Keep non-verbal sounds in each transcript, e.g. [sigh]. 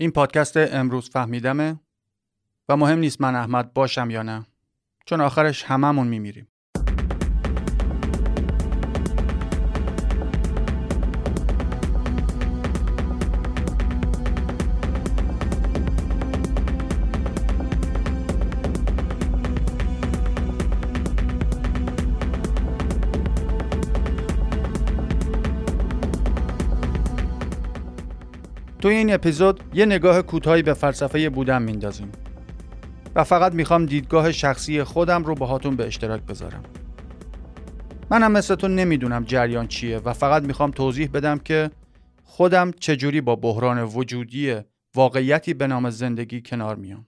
این پادکست امروز فهمیدمه و مهم نیست من احمد باشم یا نه چون آخرش هممون میمیریم. توی این اپیزود یه نگاه کوتاهی به فلسفه بودن میندازیم. و فقط می‌خوام دیدگاه شخصی خودم رو باهاتون به اشتراک بذارم. منم مثل تو نمی‌دونم جریان چیه و فقط می‌خوام توضیح بدم که خودم چجوری با بحران وجودی واقعیتی به نام زندگی کنار میام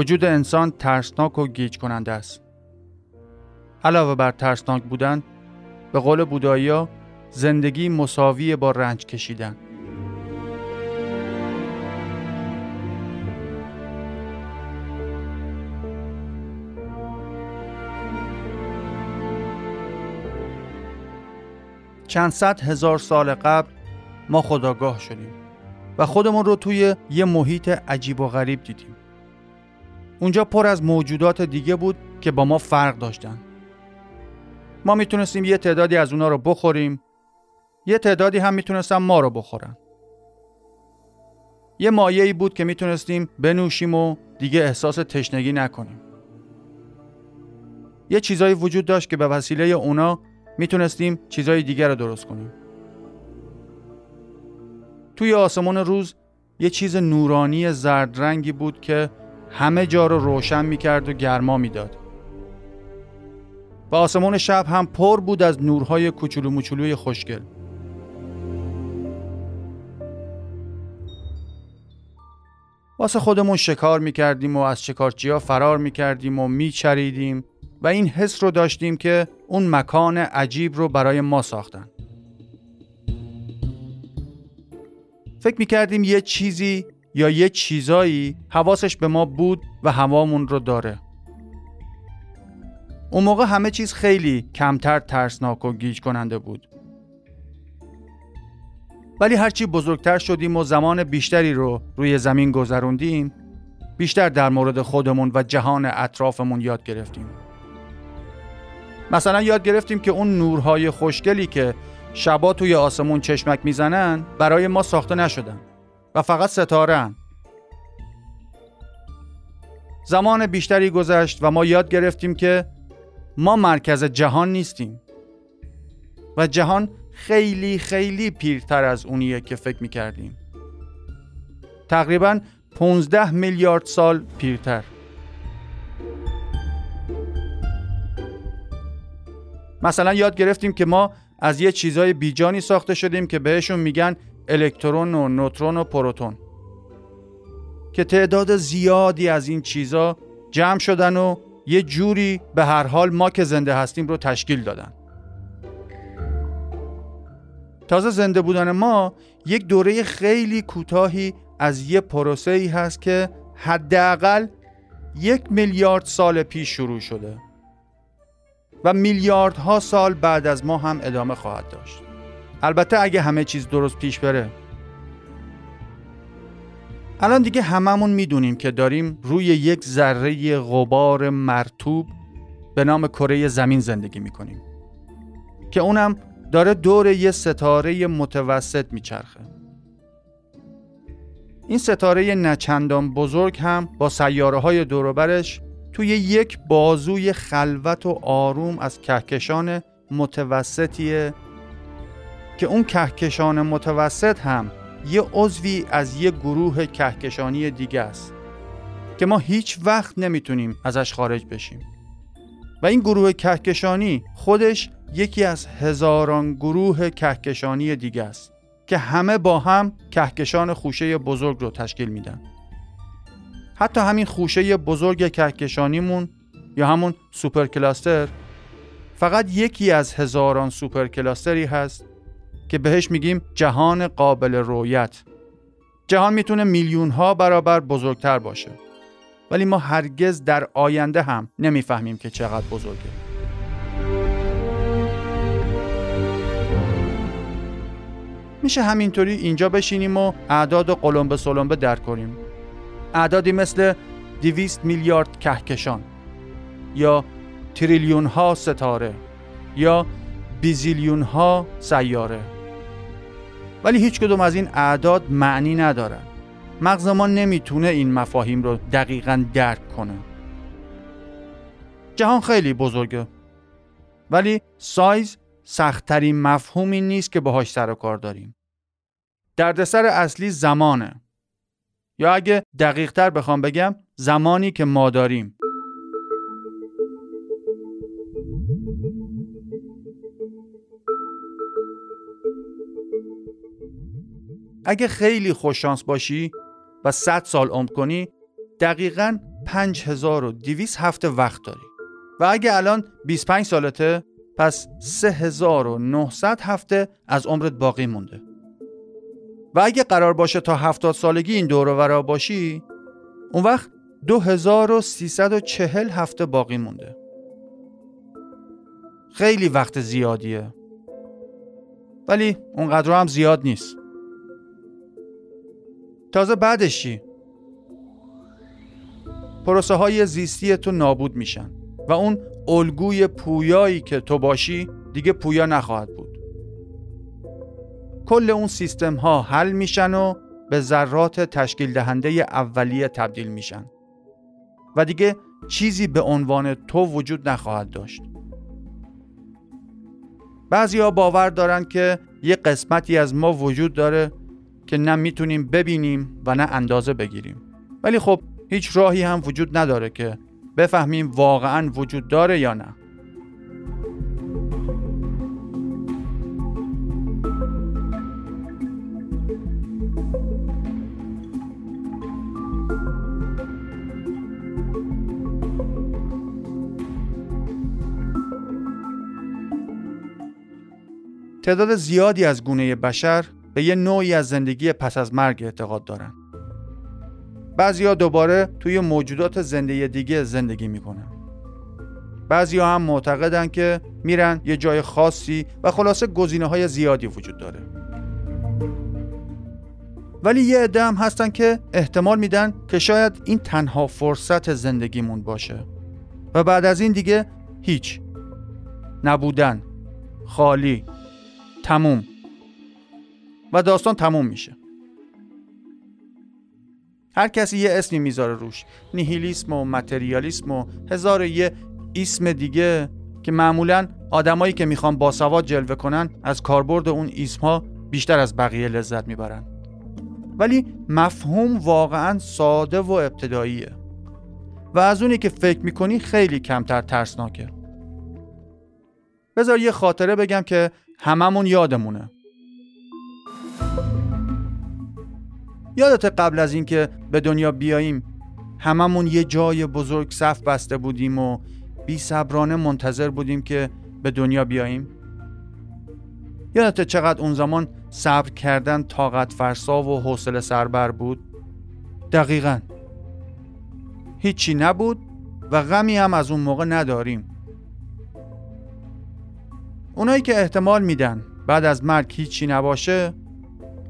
وجود انسان ترسناک و گیج کننده است. علاوه بر ترسناک بودن، به قول بودایی زندگی مساوی با رنج کشیدن. چند صد هزار سال قبل ما خداگاه شدیم و خودمون رو توی یه محیط عجیب و غریب دیدیم. اونجا پر از موجودات دیگه بود که با ما فرق داشتن. ما می‌تونستیم یه تعدادی از اونا رو بخوریم. یه تعدادی هم می‌تونستن ما رو بخورن. یه مایه‌ای بود که می‌تونستیم بنوشیم و دیگه احساس تشنگی نکنیم. یه چیزایی وجود داشت که به وسیله اونا می‌تونستیم چیزای دیگر رو درست کنیم. توی آسمان روز یه چیز نورانی زرد رنگی بود که همه جا رو روشن می‌کرد و گرما می‌داد. و آسمان شب هم پر بود از نورهای کوچولو موچولوی خوشگل. واسه خودمون شکار می‌کردیم و از شکارچی ها فرار می‌کردیم و میچریدیم و این حس رو داشتیم که اون مکان عجیب رو برای ما ساختن. فکر می‌کردیم یه چیزی یا یه چیزایی حواسش به ما بود و هوامون رو داره. اون موقع همه چیز خیلی کمتر ترسناک و گیج کننده بود. ولی هرچی بزرگتر شدیم و زمان بیشتری رو روی زمین گذروندیم بیشتر در مورد خودمون و جهان اطرافمون یاد گرفتیم. مثلا یاد گرفتیم که اون نورهای خوشگلی که شبا توی آسمون چشمک می‌زنن برای ما ساخته نشدن. و فقط ستاره زمان بیشتری گذشت و ما یاد گرفتیم که ما مرکز جهان نیستیم. و جهان خیلی خیلی پیرتر از اونیه که فکر می‌کردیم. تقریبا 15 میلیارد سال پیرتر. مثلا یاد گرفتیم که ما از یه چیزای بیجانی ساخته شدیم که بهشون میگن الکترون و نوترون و پروتون. که تعداد زیادی از این چیزا جمع شدن و یه جوری به هر حال ما که زنده هستیم رو تشکیل دادن. تازه زنده بودن ما یک دوره خیلی کوتاهی از یه پروسه ای هست که حداقل یک میلیارد سال پیش شروع شده و میلیاردها سال بعد از ما هم ادامه خواهد داشت. البته اگه همه چیز درست پیش بره. الان دیگه هممون می‌دونیم که داریم روی یک ذره غبار مرتوب به نام کره زمین زندگی می‌کنیم که اونم داره دور یه ستاره متوسط میچرخه. این ستاره نچندان بزرگ هم با سیاره های دوروبرش توی یک بازوی خلوت و آروم از کهکشان متوسطیه که اون کهکشان متوسط هم یه عضوی از یه گروه کهکشانی دیگه است که ما هیچ وقت نمی‌تونیم ازش خارج بشیم. و این گروه کهکشانی خودش یکی از هزاران گروه کهکشانی دیگه است که همه با هم کهکشان خوشه بزرگ رو تشکیل میدن. حتی همین خوشه بزرگ کهکشانیمون یا همون سوپر کلاستر فقط یکی از هزاران سوپر کلاستری هست که بهش میگیم جهان قابل رویت جهان می‌تونه میلیون ها برابر بزرگتر باشه. ولی ما هرگز در آینده هم نمی‌فهمیم که چقدر بزرگه. میشه همینطوری اینجا بشینیم و اعداد و قلمبه سلمبه در کنیم. اعدادی مثل 200 میلیارد کهکشان یا تریلیون ها ستاره یا بیزیلیون ها سیاره. ولی هیچ کدوم از این اعداد معنی ندارن. مغز ما نمی‌تونه این مفاهیم رو دقیقا درک کنه. جهان خیلی بزرگه. ولی سایز سختترین مفهومی نیست که باهاش سر و کار داریم. دردسر اصلی زمانه. یا اگه دقیق تر بخوام بگم زمانی که ما داریم. اگه خیلی خوششانس باشی و 100 سال عمر کنی دقیقا 5200 هفته وقت داری. و اگه الان 25 سالته پس 3900 هفته از عمرت باقی مونده. و اگه قرار باشه تا 70 سالگی این دور ورا باشی اون وقت 2340 هفته باقی مونده. خیلی وقت زیادیه. ولی اونقدر هم زیاد نیست. تازه بعدش چی؟ پروسه های زیستی تو نابود میشن و اون الگوی پویایی که تو باشی دیگه پویا نخواهد بود. کل اون سیستم ها حل میشن و به ذرات تشکیل دهنده اولیه تبدیل میشن. و دیگه چیزی به عنوان تو وجود نخواهد داشت. بعضی باور دارن که یه قسمتی از ما وجود داره که نه می‌تونیم ببینیم و نه اندازه بگیریم. ولی خب هیچ راهی هم وجود نداره که بفهمیم واقعا وجود داره یا نه. تعداد زیادی از گونه بشر به یه نوعی از زندگی پس از مرگ اعتقاد دارن. بعضیا دوباره توی موجودات زنده دیگه زندگی می‌کنن. بعضیا هم معتقدن که میرن یه جای خاصی و خلاصه گزینه های زیادی وجود داره. ولی یه عده هم هستن که احتمال میدن که شاید این تنها فرصت زندگیمون باشه و بعد از این دیگه هیچ نبودن خالی تموم و داستان تموم میشه. هر کسی یه اسمی می‌ذاره روش. نیهیلیسم و متریالیسم و هزار یه اسم دیگه که معمولا آدمایی که می‌خوان باسواد جلوه کنن از کاربرد اون اسم ها بیشتر از بقیه لذت می‌برن. ولی مفهوم واقعا ساده و ابتداییه. و از اونی که فکر می‌کنی خیلی کمتر ترسناکه. بذار یه خاطره بگم که هممون یادمونه. یادت قبل از اینکه به دنیا بیاییم هممون یه جای بزرگ صف بسته بودیم و بی صبرانه منتظر بودیم که به دنیا بیاییم؟ یادت چقدر اون زمان صبر کردن طاقت فرسا و حوصله سربر بود؟ دقیقا. هیچی نبود و غمی هم از اون موقع نداریم. اونایی که احتمال میدن بعد از مرگ هیچی نباشه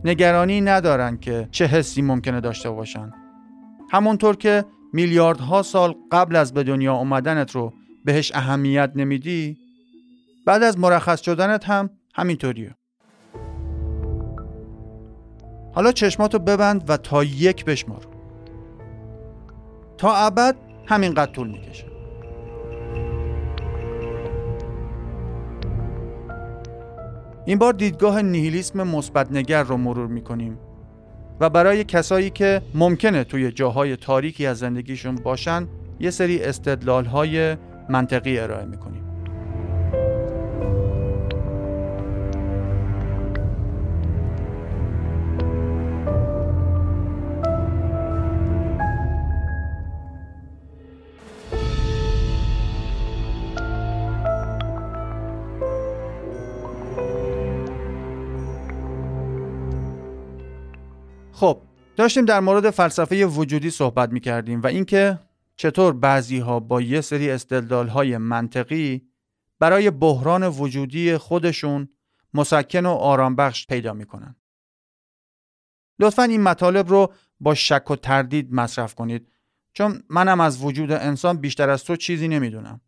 نگرانی ندارن که چه حسی ممکنه داشته باشن. همونطور که میلیاردها سال قبل از به دنیا اومدنت رو بهش اهمیت نمیدی بعد از مرخص شدنت هم همینطوریه. حالا چشماتو ببند و تا یک بشمار. تا ابد همینقدر طول می‌کشه. این بار دیدگاه نیهیلیسم مثبت نگر رو مرور می‌کنیم و برای کسایی که ممکنه توی جاهای تاریکی از زندگیشون باشن یه سری استدلال های منطقی ارائه می‌کنیم. داشتیم در مورد فلسفه وجودی صحبت می کردیم و اینکه چطور بعضی ها با یه سری استدلال های منطقی برای بحران وجودی خودشون مسکن و آرامبخش پیدا می‌کنن. لطفا این مطالب رو با شک و تردید مصرف کنید چون منم از وجود انسان بیشتر از تو چیزی نمی‌دونم.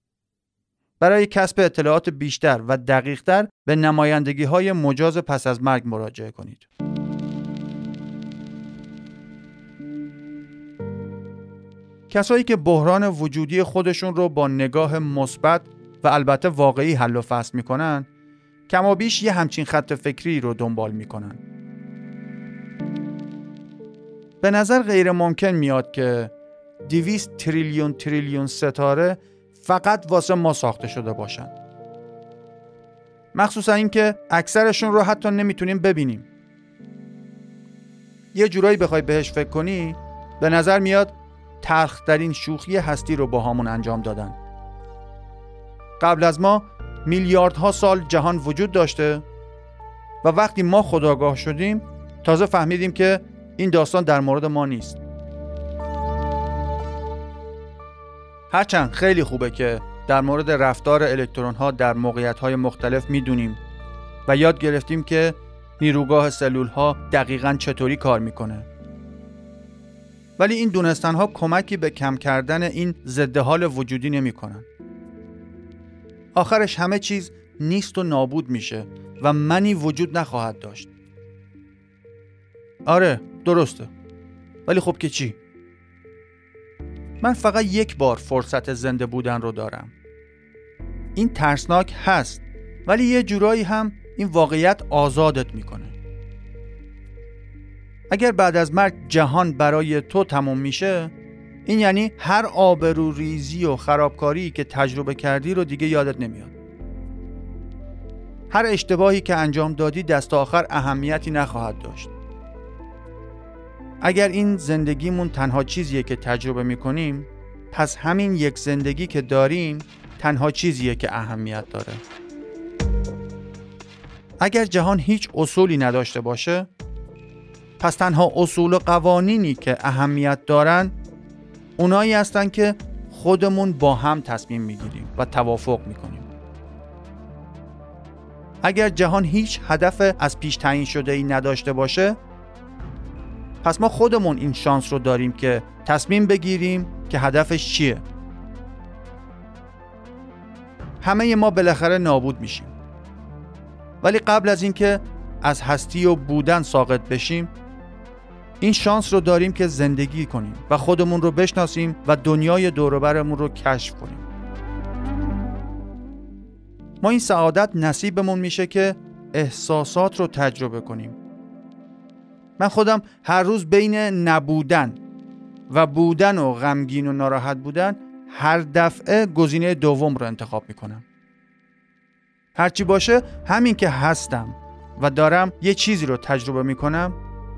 برای کسب اطلاعات بیشتر و دقیقتر به نمایندگی های مجاز پس از مرگ مراجعه کنید. کسایی که بحران وجودی خودشون رو با نگاه مثبت و البته واقعی حل و فصل می‌کنن کما بیش یه همچین خط فکری رو دنبال می‌کنن. به نظر غیر ممکن میاد که 200 تریلیون تریلیون ستاره فقط واسه ما ساخته شده باشن. مخصوصا اینکه اکثرشون رو حتی نمی‌تونیم ببینیم. یه جورایی بخوای بهش فکر کنی به نظر میاد تلخترین شوخی هستی رو با همون انجام دادن. قبل از ما میلیاردها سال جهان وجود داشته و وقتی ما خداگاه شدیم تازه فهمیدیم که این داستان در مورد ما نیست. هرچند خیلی خوبه که در مورد رفتار الکترون ها در موقعیت های مختلف می‌دونیم و یاد گرفتیم که نیروگاه سلول ها دقیقا چطوری کار می‌کنه. ولی این دونستن ها کمکی به کم کردن این ضد حال وجودی نمی‌کنن. آخرش همه چیز نیست و نابود میشه و منی وجود نخواهد داشت. آره درسته. ولی خب که چی؟ من فقط یک بار فرصت زنده بودن رو دارم. این ترسناک هست ولی یه جورایی هم این واقعیت آزادت می‌کنه. اگر بعد از مرگ جهان برای تو تموم میشه این یعنی هر آبرو ریزی و خرابکاری که تجربه کردی رو دیگه یادت نمیاد. هر اشتباهی که انجام دادی دست آخر اهمیتی نخواهد داشت. اگر این زندگیمون تنها چیزیه که تجربه می‌کنیم پس همین یک زندگی که داریم تنها چیزیه که اهمیت داره. اگر جهان هیچ اصولی نداشته باشه پس تنها اصول و قوانینی که اهمیت دارن اونایی هستن که خودمون با هم تصمیم می‌گیریم و توافق می‌کنیم. اگر جهان هیچ هدف از پیش تعیین شده ای نداشته باشه پس ما خودمون این شانس رو داریم که تصمیم بگیریم که هدفش چیه. همه ما بالاخره نابود میشیم. ولی قبل از اینکه از هستی و بودن ساقط بشیم این شانس رو داریم که زندگی کنیم و خودمون رو بشناسیم و دنیای دوروبرمون رو کشف کنیم. ما این سعادت نصیبمون میشه که احساسات رو تجربه کنیم. من خودم هر روز بین نبودن و بودن و غمگین و ناراحت بودن هر دفعه گزینه دوم رو انتخاب می‌کنم. هرچی باشه همین که هستم و دارم یه چیزی رو تجربه می‌کنم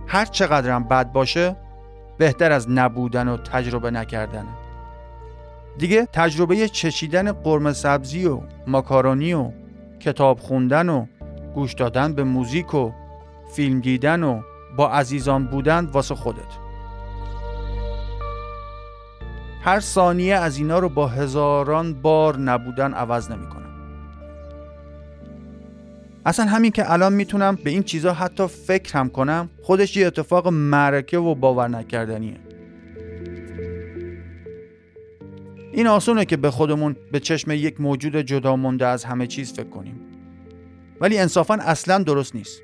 هر چقدرم بد باشه بهتر از نبودن و تجربه نکردنه دیگه تجربه چشیدن قرمه سبزی و ماکارونی و کتاب خوندن و گوش دادن به موزیک و فیلم دیدن و با عزیزان بودن واسه خودت. هر ثانیه از اینا رو با هزاران بار نبودن عوض نمی‌کنه. اصلا همین که الان می‌تونم به این چیزها حتی فکر هم کنم خودش یه اتفاق معرکه و باور نکردنیه. این آسونه که به خودمون به چشم یک موجود جدا مونده از همه چیز فکر کنیم. ولی انصافا اصلا درست نیست.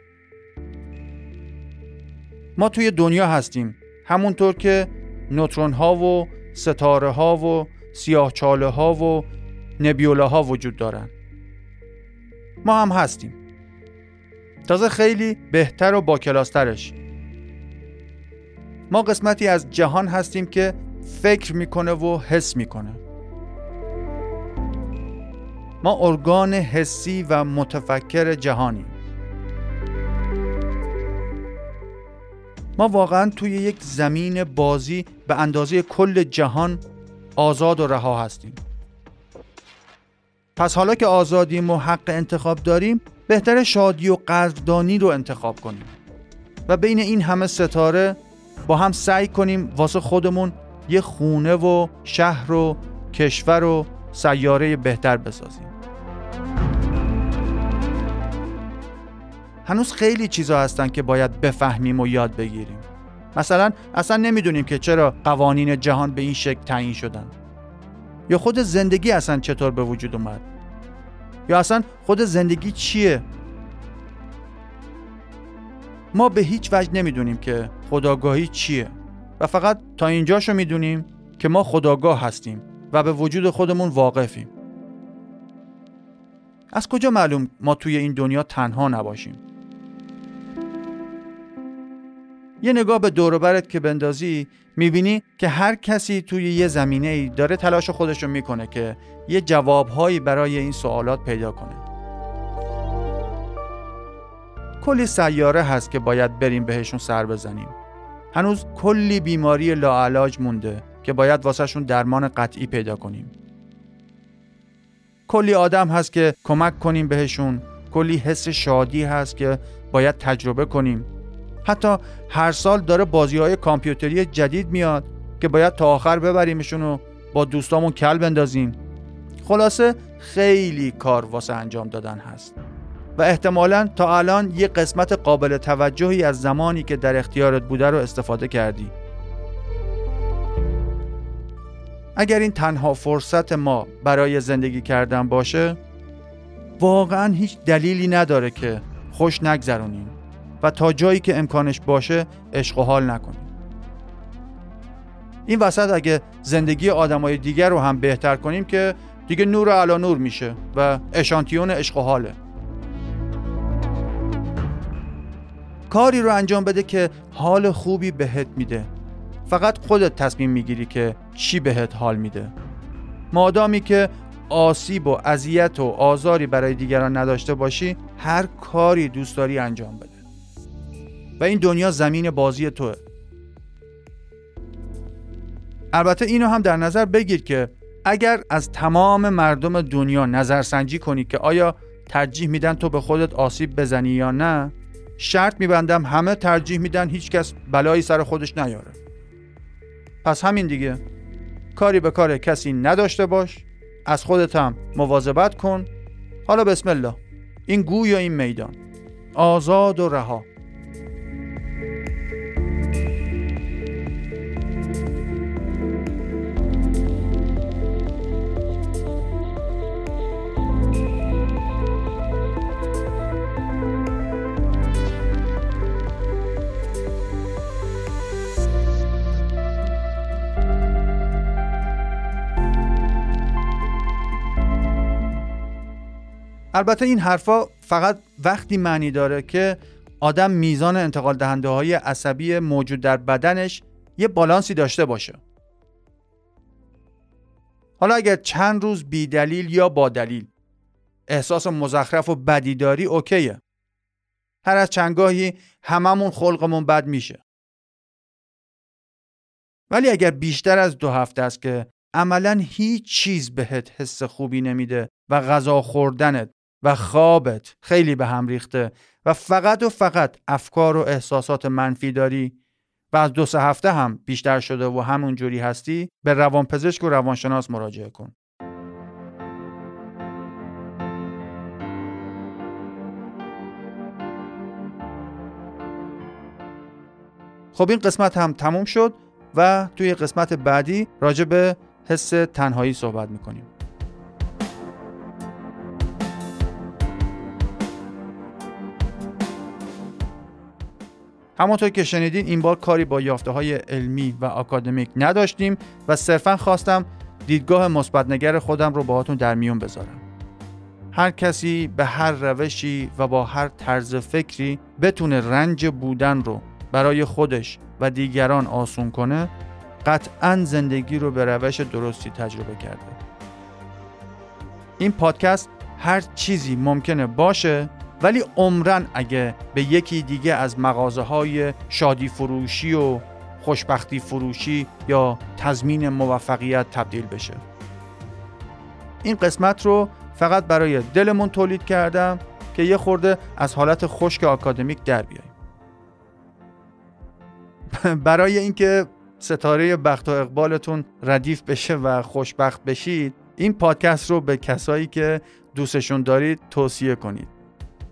ما توی دنیا هستیم. همونطور که نوترون ها و ستاره ها و سیاه چاله ها و نبیوله ها وجود دارن. ما هم هستیم. تازه خیلی بهتر و با کلاسترش. ما قسمتی از جهان هستیم که فکر می‌کنه و حس می‌کنه. ما ارگان حسی و متفکر جهانیم. ما واقعا توی یک زمین بازی به اندازه کل جهان آزاد و رها هستیم. پس حالا که آزادیم و حق انتخاب داریم بهتر شادی و قدردانی رو انتخاب کنیم. و بین این همه ستاره با هم سعی کنیم واسه خودمون یه خونه و شهر و کشور و سیاره بهتر بسازیم. هنوز خیلی چیزا هستن که باید بفهمیم و یاد بگیریم. مثلا اصلا نمی‌دونیم که چرا قوانین جهان به این شکل تعیین شدن. یا خود زندگی اصلا چطور به وجود اومد. یا اصلا خود زندگی چیه؟ ما به هیچ وجه نمی‌دونیم که خداگاهی چیه. و فقط تا اینجاشو می‌دونیم که ما خداگاه هستیم و به وجود خودمون واقفیم. از کجا معلوم ما توی این دنیا تنها نباشیم؟ یه نگاه به دوروبرت که بندازی می‌بینی که هر کسی توی یه زمینه ای داره تلاش خودش رو می‌کنه که یه جوابهایی برای این سوالات پیدا کنه. کلی سیاره هست که باید بریم بهشون سر بزنیم. هنوز کلی بیماری لاعلاج مونده که باید واسهشون درمان قطعی پیدا کنیم. کلی آدم هست که کمک کنیم بهشون. کلی حس شادی هست که باید تجربه کنیم. حتی هر سال داره بازی های کامپیوتری جدید میاد که باید تا آخر ببریمشون و با دوستامون کل بندازیم. خلاصه خیلی کار واسه انجام دادن هست. و احتمالا تا الان یه قسمت قابل توجهی از زمانی که در اختیارت بوده رو استفاده کردی. اگر این تنها فرصت ما برای زندگی کردن باشه واقعا هیچ دلیلی نداره که خوش نگذرونیم. و تا جایی که امکانش باشه عشق و حال نکنیم این وسط اگه زندگی آدمای دیگر رو هم بهتر کنیم که دیگه نور علا نور میشه و اشانتیون عشق و حاله. کاری رو انجام بده که حال خوبی بهت میده. فقط خودت تصمیم می‌گیری که چی بهت حال میده. مادامی که آسیب و اذیت و آزاری برای دیگران نداشته باشی هر کاری دوست داری انجام بده. و این دنیا زمین بازی توه. البته اینو هم در نظر بگیر که اگر از تمام مردم دنیا نظرسنجی کنی که آیا ترجیح میدن تو به خودت آسیب بزنی یا نه شرط میبندم همه ترجیح میدن هیچکس بلایی سر خودش نیاره. پس همین دیگه. کاری به کار کسی نداشته باش از خودت هم مواظبت کن. حالا بسم الله. این گوی یا این میدان. آزاد و رها. البته این حرفا فقط وقتی معنی داره که آدم میزان انتقال دهنده های عصبی موجود در بدنش یه بالانسی داشته باشه. حالا اگر چند روز بی دلیل یا با دلیل احساس مزخرف و بدی داری اوکیه. هر از چندگاهی هممون خلقمون بد میشه. ولی اگر بیشتر از دو هفته است که عملا هیچ چیز بهت حس خوبی نمیده و غذا خوردنت و خوابت خیلی به هم ریخته و فقط و فقط افکار و احساسات منفی داری و از دو سه هفته هم بیشتر شده و همون جوری هستی به روانپزشک و روانشناس مراجعه کن. خب این قسمت هم تموم شد و توی قسمت بعدی راجع به حس تنهایی صحبت می‌کنیم. همونطور که شنیدین این بار کاری با یافته های علمی و اکادمیک نداشتیم و صرفا خواستم دیدگاه مثبتنگر خودم رو باهاتون در میون بذارم. هر کسی به هر روشی و با هر طرز فکری بتونه رنج بودن رو برای خودش و دیگران آسون کنه قطعا زندگی رو به روش درستی تجربه کرده. این پادکست هر چیزی ممکنه باشه ولی عمرن اگه به یکی دیگه از مغازه های شادی فروشی و خوشبختی فروشی یا تضمین موفقیت تبدیل بشه. این قسمت رو فقط برای دلمون تولید کردم که یه خورده از حالت خشک آکادمیک در بیاییم [laughs] برای اینکه ستاره بخت و اقبالتون ردیف بشه و خوشبخت بشید این پادکست رو به کسایی که دوستشون دارید توصیه کنید.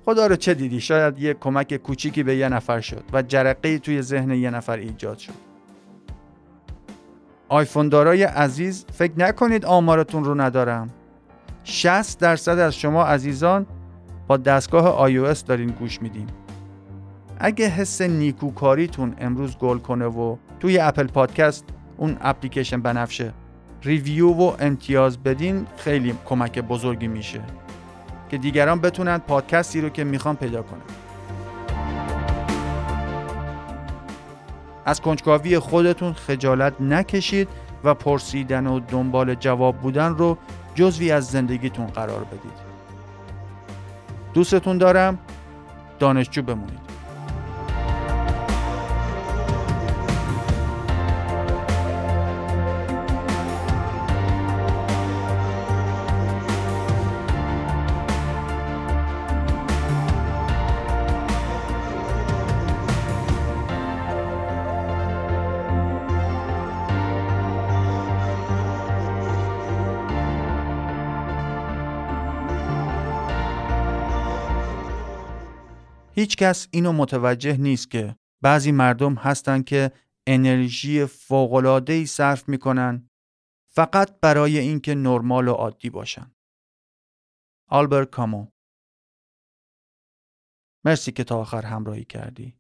خدا رو چه دیدی؟ شاید یه کمک کوچیکی به یه نفر شد و جرقه توی ذهن یه نفر ایجاد شد. آیفون دارای عزیز فکر نکنید آمارتون رو ندارم. 60 درصد از شما عزیزان با دستگاه iOS دارین گوش میدین. اگه حس نیکوکاریتون امروز گل کنه و توی اپل پادکست اون اپلیکیشن بنفشه ریویو و امتیاز بدین خیلی کمک بزرگی میشه. که دیگران بتونن پادکستی رو که می‌خوان پیدا کنن. از کنجکاوی خودتون خجالت نکشید و پرسیدن و دنبال جواب بودن رو جزوی از زندگیتون قرار بدید. دوستتون دارم. دانشجو بمونید. هیچ کس اینو متوجه نیست که بعضی مردم هستن که انرژی ای صرف می‌کنن فقط برای اینکه نرمال و عادی باشن. آلبرت کامو مرسی که تا آخر همراهی کردی.